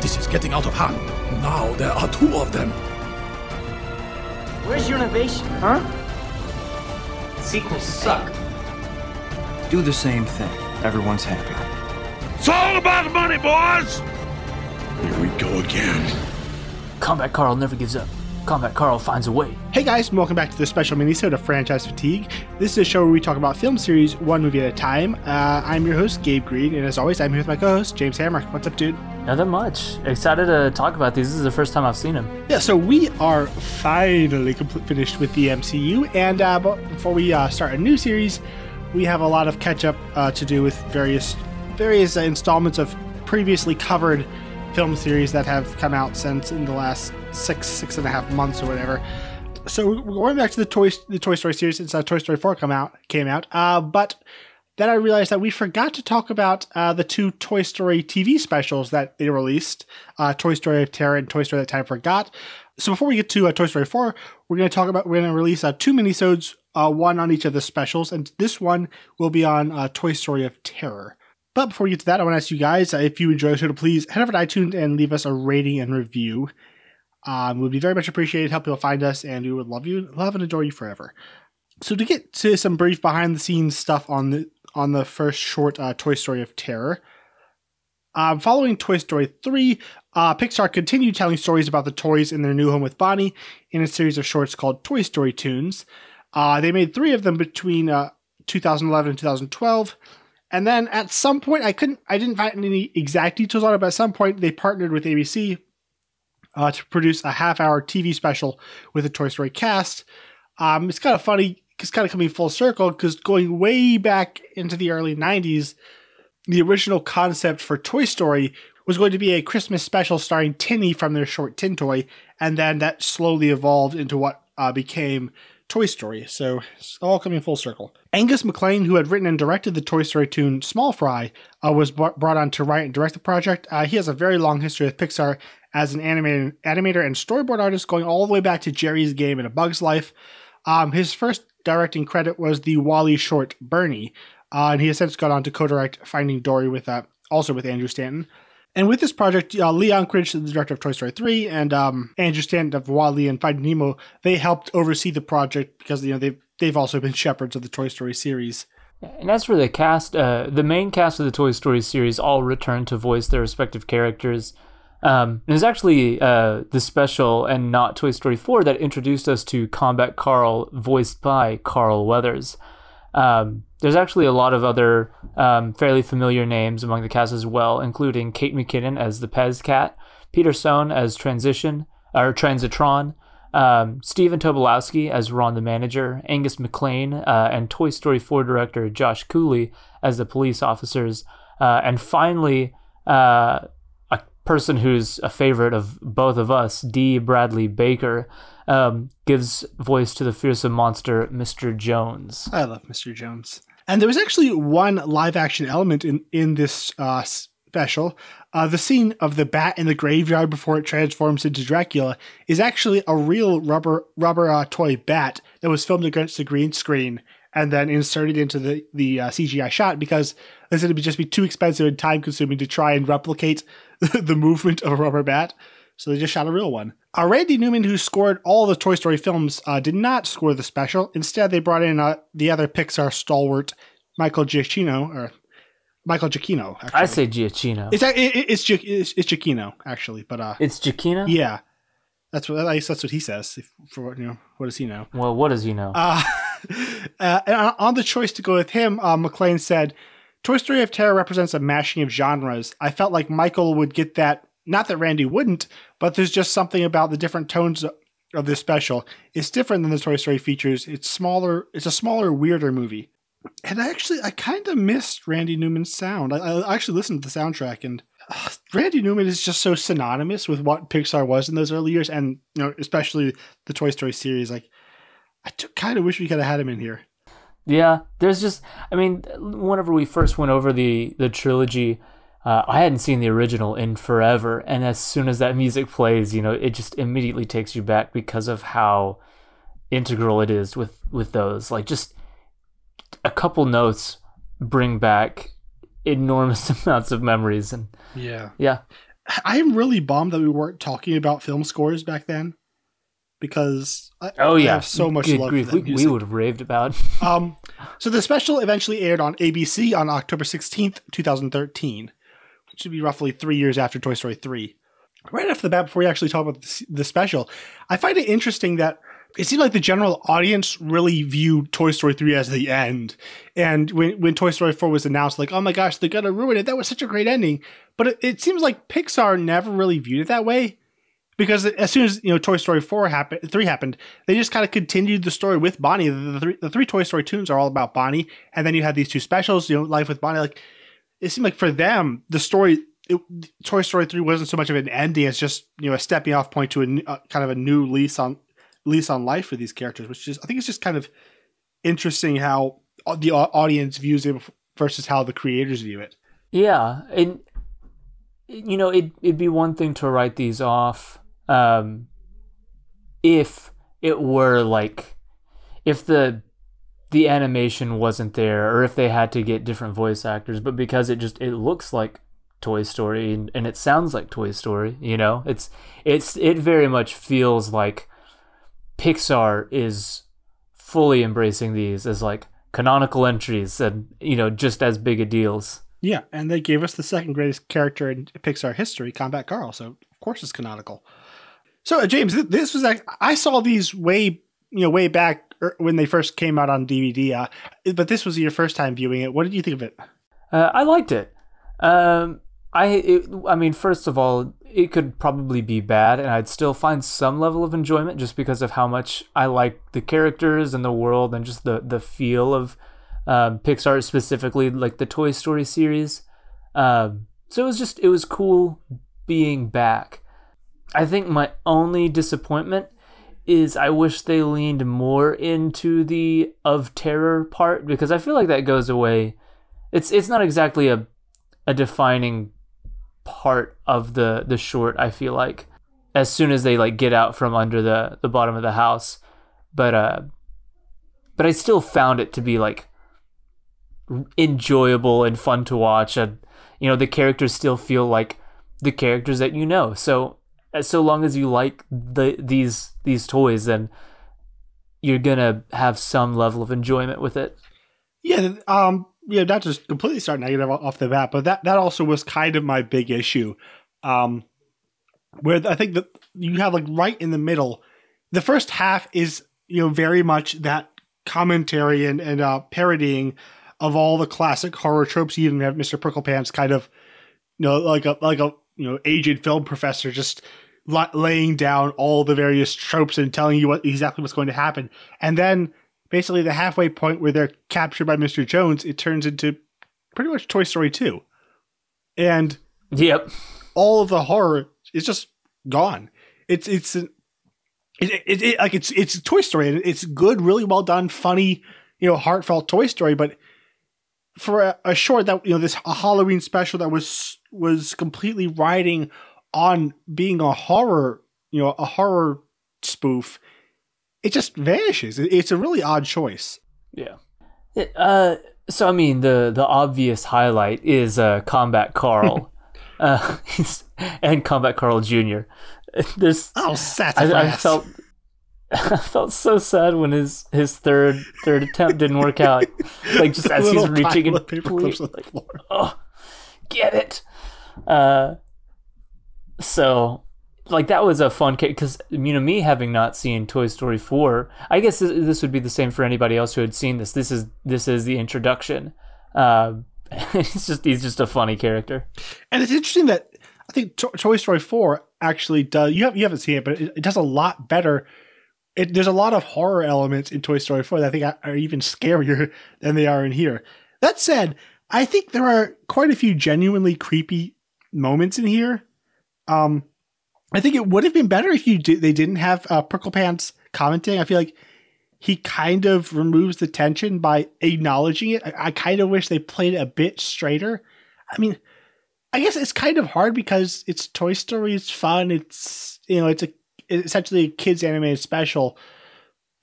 This is getting out of hand. Now there are two of them. Where's your innovation, huh? Sequels suck. Do the same thing. Everyone's happy. It's all about money, boys! Here we go again. Combat Carl never gives up. Combat Carl finds a way. Hey guys, and welcome back to the special minisode of Franchise Fatigue. This is a show where we talk about film series one movie at a time. Uh, I'm your host, Gabe Green, and as always, I'm here with my co-host, James Hammer. What's up, dude? Not that much. Excited to talk about these. This is the first time I've seen them. Yeah, so we are finally complete, finished with the MCU, and uh, before we uh, start a new series, we have a lot of catch up uh, to do with various various uh, installments of previously covered film series that have come out since in the last six six and a half months or whatever. So we're going back to the Toy the Toy Story series since uh, Toy Story Four come out came out, uh, but then I realized that we forgot to talk about uh, the two Toy Story TV specials that they released, uh, Toy Story of Terror and Toy Story That Time Forgot. So before we get to uh, Toy Story 4, we're going to talk about, we're going to release uh, two minisodes, uh, one on each of the specials, and this one will be on uh, Toy Story of Terror. But before we get to that, I want to ask you guys if you enjoy the show, please head over to iTunes and leave us a rating and review. Um, it would be very much appreciated, help people find us, and we would love you, love and adore you forever. So to get to some brief behind the scenes stuff on the on the first short uh, Toy Story of Terror. Um, following Toy Story 3, uh, Pixar continued telling stories about the toys in their new home with Bonnie in a series of shorts called Toy Story Tunes. Uh, they made three of them between uh, 2011 and 2012. And then at some point, I couldn't, I didn't find any exact details on it, but at some point they partnered with ABC uh, to produce a half-hour TV special with the Toy Story cast. Um, it's kind of funny it's kind of coming full circle because going way back into the early 90s, the original concept for Toy Story was going to be a Christmas special starring Tinny from their short Tin Toy, and then that slowly evolved into what uh, became Toy Story. So it's all coming full circle. Angus MacLane, who had written and directed the Toy Story tune Small Fry, uh, was b- brought on to write and direct the project. Uh, he has a very long history with Pixar as an animator, animator and storyboard artist, going all the way back to Geri's Game and A Bug's Life. Um, his first directing credit was the WALL-E short BURN-E, uh, and he has since gone on to co-direct Finding Dory with uh, also with Andrew Stanton. And with this project, uh, Lee Unkrich, the director of Toy Story 3, and um, Andrew Stanton of WALL-E and Finding Nemo, they helped oversee the project because you know they've they've also been shepherds of the Toy Story series. And as for the cast, uh, the main cast of the Toy Story series all returned to voice their respective characters. Um, it was actually uh, the special and not Toy Story 4 that introduced us to Combat Carl, voiced by Carl Weathers. Um, there's actually a lot of other um, fairly familiar names among the cast as well, including Kate McKinnon as the Pez Cat, Peter Sohn as Transition or Transitron, um, Stephen Tobolowsky as Ron the Manager, Angus MacLane, uh, and Toy Story 4 director Josh Cooley as the police officers, uh, and finally. Uh, person who's a favorite of both of us, D. Bradley Baker, um, gives voice to the fearsome monster, Mr. Jones. I love Mr. Jones. And there was actually one live action element in, in this uh, special. Uh, the scene of the bat in the graveyard before it transforms into Dracula is actually a real rubber rubber uh, toy bat that was filmed against the green screen and then inserted into the the uh, CGI shot because this would just be too expensive and time consuming to try and replicate the movement of a rubber bat. So they just shot a real one. Uh, Randy Newman, who scored all the Toy Story films, uh, did not score the special. Instead, they brought in uh, the other Pixar stalwart, Michael Giacchino, or Michael Giacchino. Actually. I say Giacchino. It's it, it's, it's it's Giacchino actually, but uh, it's Giacchino. Yeah, that's what at least that's what he says. If, for you know, what does he know? Well, what does he know? Uh, uh, and on the choice to go with him, uh, MacLane said, Toy Story of Terror represents a mashing of genres. I felt like Michael would get that, not that Randy wouldn't, but there's just something about the different tones of this special. It's different than the Toy Story features. It's smaller, it's a smaller, weirder movie. And I actually, I kind of missed Randy Newman's sound. I, I, actually listened to the soundtrack and Randy Newman is just so synonymous with what Pixar was in those early years, and you know, especially the Toy Story series. Like, I kind of wish we could have had him in here. Yeah, there's just I mean, whenever we first went over the the trilogy, uh, I hadn't seen the original in forever, and as soon as that music plays, you know, it just immediately takes you back because of how integral it is with with those. Like just a couple notes bring back enormous amounts of memories, and yeah, yeah. I am really bummed that we weren't talking about film scores back then, because I, Oh I yeah, have so much Good love grief. for that We, we would have raved about. Um, so the special eventually aired on ABC on October 16th, 2013, which would be roughly three years after Toy Story 3. Right off the bat, before we actually talk about the, the special, I find it interesting that it seemed like the general audience really viewed Toy Story 3 as the end. And when, when Toy Story 4 was announced, like, oh my gosh, they're going to ruin it. That was such a great ending. But it, it seems like Pixar never really viewed it that way. Because as soon as you know Toy Story four happened, three happened, they just kind of continued the story with Bonnie. The, three, the three Toy Story tunes are all about Bonnie, and then you had these two specials, you know, Life with Bonnie. Like it seemed like for them, the story, it, Toy Story three wasn't so much of an ending; it's just you know a stepping off point to a uh, kind of a new lease on lease on life for these characters. Which is, I think, it's just kind of interesting how the audience views it versus how the creators view it. Yeah, and you know, it it'd be one thing to write these off um, if it were like if the the animation wasn't there or if they had to get different voice actors, but because it just it looks like Toy Story and, and it sounds like Toy Story, you know, it's it's it very much feels like Pixar is fully embracing these as like canonical entries and you know just as big a deals. Yeah, and they gave us the second greatest character in Pixar history, Combat Carl. So of course it's canonical. So uh, James, th- this was like I saw these way you know way back er, when they first came out on DVD. Uh, but this was your first time viewing it. What did you think of it? Uh, I liked it. Um, I it, I mean, first of all, it could probably be bad, and I'd still find some level of enjoyment just because of how much I like the characters and the world and just the the feel of um, Pixar, specifically like the Toy Story series. Um, so it was just it was cool being back. I think my only disappointment is I wish they leaned more into the of terror part because I feel like that goes away. It's it's not exactly a a defining part of the the short. I feel like as soon as they like get out from under the the bottom of the house, but uh, but I still found it to be like enjoyable and fun to watch, and you know the characters still feel like the characters that you know. So so long as you like the these these toys, then you're gonna have some level of enjoyment with it. Yeah, um, yeah, not just completely start negative off the bat, but that that also was kind of my big issue. Um, where I think that you have like right in the middle, the first half is you know very much that commentary and and uh, parodying of all the classic horror tropes. You even have Mr. Pricklepants kind of you know like a like a you know aged film professor just la- laying down all the various tropes and telling you what exactly what's going to happen, and then basically the halfway point where they're captured by Mr. Jones, it turns into pretty much Toy Story 2. And Yep. all of the horror is just gone. It's it's an, it, it, it like it's it's Toy Story and it's good, really well done, funny, you know, heartfelt Toy Story, but for a, a short that you know this a Halloween special that was was completely riding on being a horror, you know, a horror spoof, it just vanishes. It's a really odd choice. Yeah. It, uh, so I mean, the the obvious highlight is uh, Combat Carl, uh, and Combat Carl Jr. This Oh, sassafras. I, I felt I felt so sad when his his third third attempt didn't work out. Like just as he's reaching pile and of paper clips on the floor. oh, get it. Uh, so like that was a fun case because you know me having not seen Toy Story four, I guess this, this would be the same for anybody else who had seen this. This is this is the introduction. Uh, he's just he's just a funny character. And it's interesting that I think to- Toy Story 4 actually does. You have you haven't seen it, but it, it does a lot better. It, there's a lot of horror elements in Toy Story 4 that I think are even scarier than they are in here. That said, I think there are quite a few genuinely creepy moments in here. Um, I think it would have been better if you did, they didn't have uh, Pricklepants commenting. I feel like he kind of removes the tension by acknowledging it. I, I kind of wish they played a bit straighter. I mean, I guess it's kind of hard because it's Toy Story. It's fun. It's you know, it's a it's essentially a kids animated special.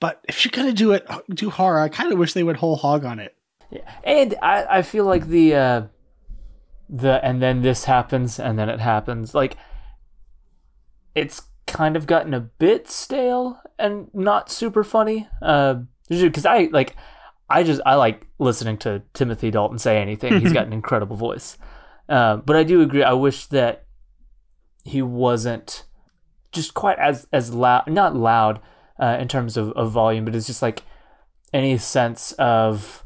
But if you're gonna do it, do horror, I kind of wish they would whole hog on it. Yeah. And I, I feel like the uh, the and then this happens and then it happens. Like it's kind of gotten a bit stale and not super funny. Uh, because I like, I just I like listening to Timothy Dalton say anything. He's got an incredible voice. Uh, but I do agree. I wish that he wasn't just quite as as loud, not loud uh, in terms of, of volume, but it's just like any sense of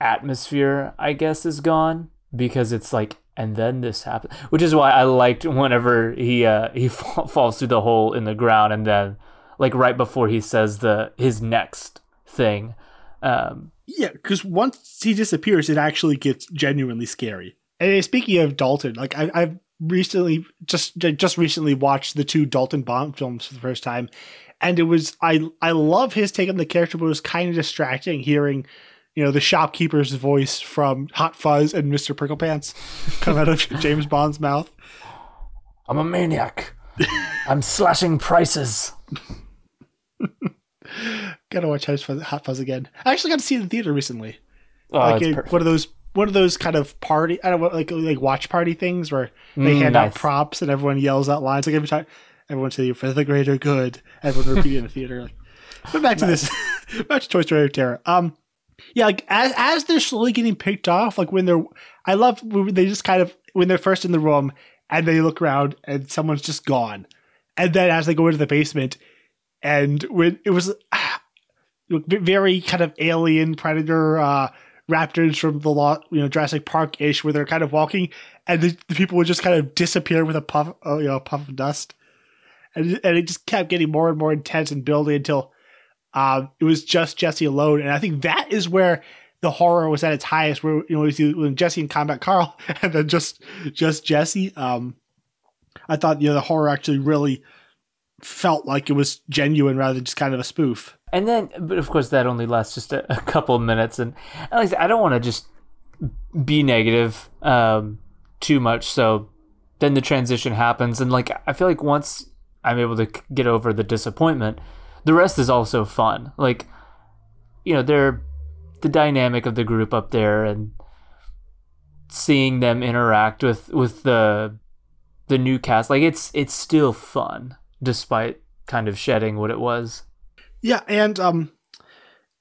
atmosphere, I guess, is gone because it's like, and then this happens, which is why I liked whenever he uh, he falls through the hole in the ground, and then like right before he says the his next thing. Um, yeah, because once he disappears, it actually gets genuinely scary. And speaking of Dalton, like I, I've recently just just recently watched the two Dalton Bond films for the first time, and it was I I love his take on the character, but it was kind of distracting hearing you know, the shopkeeper's voice from Hot Fuzz and Mr. Pricklepants come out of James Bond's mouth. I'm a maniac. I'm slashing prices. Gotta watch Hot Fuzz again. I actually got to see it in the theater recently. Oh, like a, one of those one of those kind of party I don't know like like watch party things where they mm, hand nice. out props and everyone yells out lines like every time everyone say for the greater good. Everyone repeat in the theater. Like, but back to nice. this back to Toy Story of Terror. Um yeah, like as as they're slowly getting picked off, like when they're, I love when they just kind of when they're first in the room and they look around and someone's just gone, and then as they go into the basement, and when it was ah, very kind of alien predator uh, raptors from the law, you know, Jurassic Park ish, where they're kind of walking, and the, the, people would just kind of disappear with a puff, uh, you know, a puff of dust, and and it just kept getting more and more intense and building until um, it was just Jesse alone, and I think that is where the horror was at its highest. Where you know when Jesse and Combat Carl, and then just just Jesse. Um, I thought you know the horror actually really felt like it was genuine rather than just kind of a spoof. And then, but of course, that only lasts just a, a couple of minutes. And at least I don't want to just be negative um, too much. So then the transition happens, and like I feel like once I'm able to get over the disappointment, the rest is also fun. Like, you know, they're the dynamic of the group up there and seeing them interact with with the the new cast. Like it's it's still fun despite kind of shedding what it was. Yeah, and um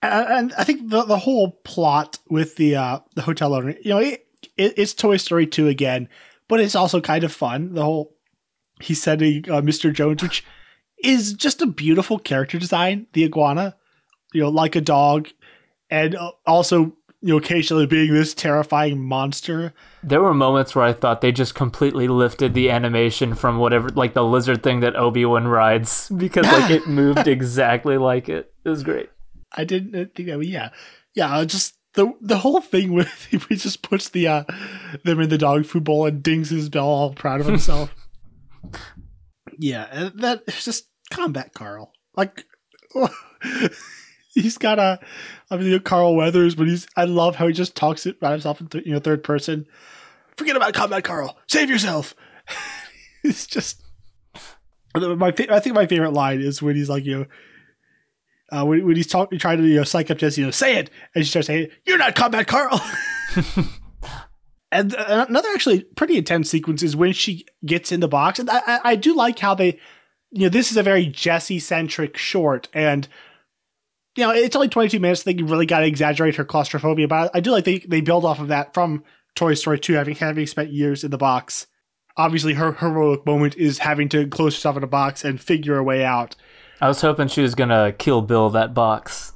and I think the the whole plot with the uh the hotel owner, you know, it, it it's Toy Story 2 again, but it's also kind of fun. The whole he's sending uh, Mr. Jones, which is just a beautiful character design. The iguana, you know, like a dog, and uh, also you know occasionally being this terrifying monster. There were moments where I thought they just completely lifted the animation from whatever, like the lizard thing that Obi Wan rides, because like it moved exactly like it. It was great. I didn't think that. Yeah, yeah. Just the the whole thing with he just puts the uh, them in the dog food bowl and dings his bell, all proud of himself. yeah, and that just combat Carl. Like he's got a I mean you know, Carl Weathers, but he's I love how he just talks it about himself in th- you know third person. Forget about combat Carl. Save yourself. it's just my I think my favorite line is when he's like you know. Uh, when, when he's talking, trying to you know, psych up Jesse, you know, say it, and she starts saying, "You're not combat Carl." and uh, another actually pretty intense sequence is when she gets in the box, and I, I do like how they you know, this is a very Jesse centric short, and you know, it's only 22 minutes. Think you really got to exaggerate her claustrophobia, but I do like they they build off of that from Toy Story 2, having having spent years in the box. Obviously, her heroic moment is having to close herself in a box and figure a way out. I was hoping she was gonna kill Bill that box,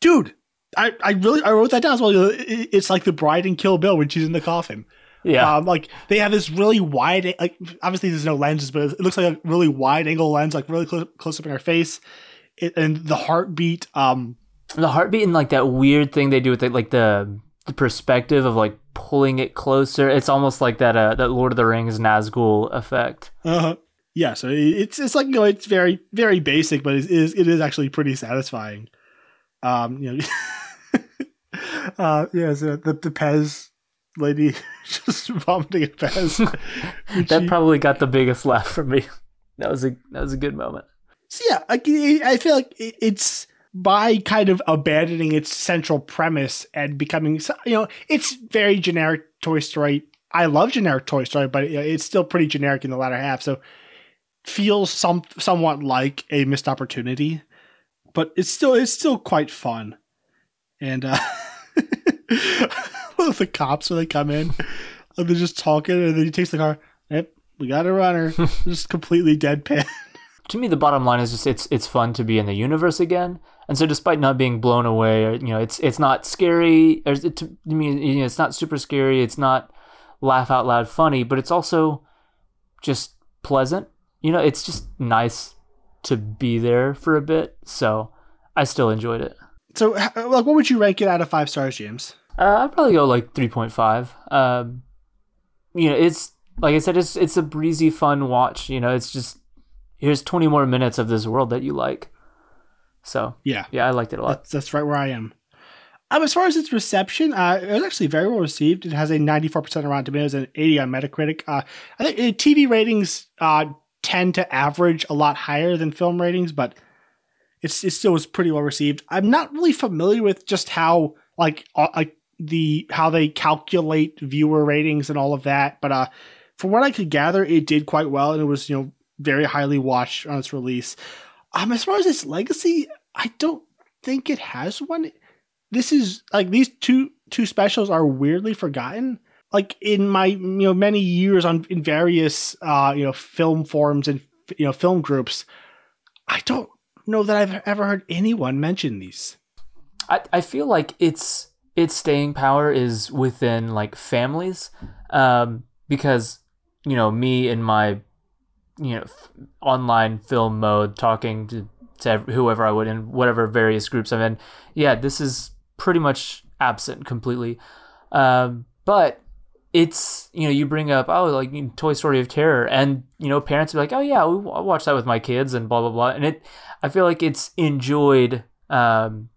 dude. I, I really I wrote that down as well. It's like the bride and Kill Bill when she's in the coffin. Yeah. Um, like they have this really wide, like obviously there's no lenses, but it looks like a really wide angle lens, like really close, close up in her face, it, and the heartbeat. Um, the heartbeat and like that weird thing they do with it, like the the perspective of like pulling it closer. It's almost like that uh, that Lord of the Rings Nazgul effect. Uh huh. Yeah. So it's it's like you know it's very very basic, but it is it is actually pretty satisfying. Um, you know. uh, yeah, so the the Pez lady just vomiting a Pez. that she... probably got the biggest laugh from me. That was a that was a good moment. So yeah, I, I feel like it's by kind of abandoning its central premise and becoming, you know, it's very generic Toy Story I love generic Toy Story, but it's still pretty generic in the latter half. So feels some somewhat like a missed opportunity, but it's still it's still quite fun. And uh the cops when they come in and they're just talking and then he takes the car, Yep, we got a runner. just completely deadpan. to me the bottom line is just it's it's fun to be in the universe again and so despite not being blown away or, you know it's it's not scary or it, to me you know, it's not super scary it's not laugh out loud funny but it's also just pleasant you know it's just nice to be there for a bit so i still enjoyed it So, like, what would you rank it out of five stars, James? Uh, i'd probably go like 3.5 um you know it's like i said it's it's a breezy fun watch you know it's just here's 20 more minutes of this world that you like so Yeah, yeah i liked it a lot that's, that's right where I am. Um, as far as its reception, uh, it was actually very well received. It has a 94% on Rotten Tomatoes and 80 on Metacritic. Uh, I think uh, TV ratings uh, tend to average a lot higher than film ratings, but it's it still was pretty well received. I'm not really familiar with just how like uh, like the how they calculate viewer ratings and all of that, but uh, from what I could gather, it did quite well, and it was you know very highly watched on its release. Um, as far as its legacy, I don't think it has one. This is like these two two specials are weirdly forgotten. Like in my you know many years on in various uh you know film forums and you know film groups, I don't know that I've ever heard anyone mention these. I, I feel like its its staying power is within like families um, because you know me in my you know f- online film mode talking to, to ev- whoever I would in whatever various groups I'm in yeah this is pretty much absent completely. Um, but it's you know you bring up oh like you know, Toy Story of Terror and you know parents are like oh yeah we I watched that with my kids and blah blah blah and it I feel like it's enjoyed um,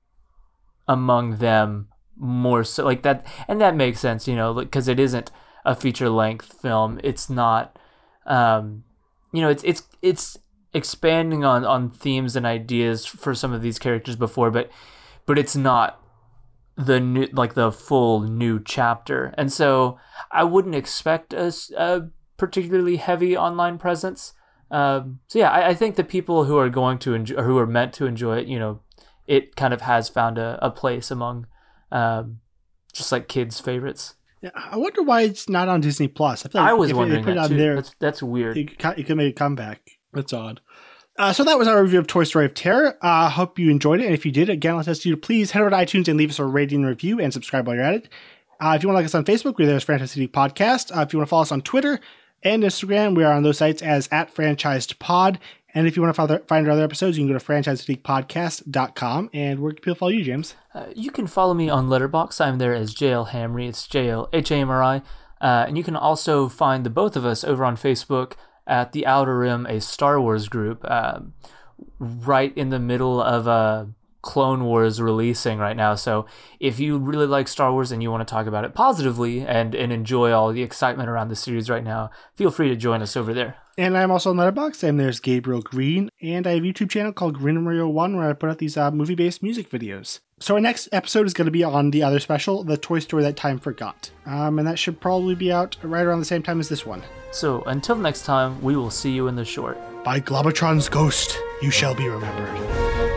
among them more so like that and that makes sense you know because it isn't a feature length film. It's not um you know it's it's it's expanding on on themes and ideas for some of these characters before but but it's not the new like the full new chapter. And so i wouldn't expect a, a particularly heavy online presence. Um, so yeah I, I think the people who are going to enjoy who are meant to enjoy it you know it kind of has found a, a place among um, just like kids favorites Yeah, I wonder why it's not on Disney Plus. I, feel i was if wondering they put it on too there, that's, that's weird it could, it could make a comeback. That's odd. Uh, so that was our review of Toy Story of Terror. I uh, hope you enjoyed it. And if you did, again, I'll ask you to please head over to iTunes and leave us a rating and review and subscribe while you're at it. Uh, if you want to like us on Facebook, we're there as Franchise City Podcast. Uh, if you want to follow us on Twitter and Instagram, we are on those sites as at Franchised Pod. And if you want to find, find our other episodes, you can go to franchisecitypodcast.com. And where can people follow you, James? Uh, you can follow me on Letterboxd. I'm there as JL Hamry. It's J L H A M R I. Uh, and you can also find the both of us over on Facebook at the Outer Rim, a Star Wars group, um, right in the middle of uh, Clone Wars releasing right now. So if you really like Star Wars and you want to talk about it positively and, and enjoy all the excitement around the series right now, feel free to join us over there. And I'm also on Letterboxd, and there's Gabriel Green, and I have a YouTube channel called Green Mario One where I put out these uh, movie-based music videos. So our next episode is going to be on the other special, the Toy Story That Time Forgot, um, and that should probably be out right around the same time as this one. So until next time, we will see you in the short. By Globotron's ghost, you shall be remembered.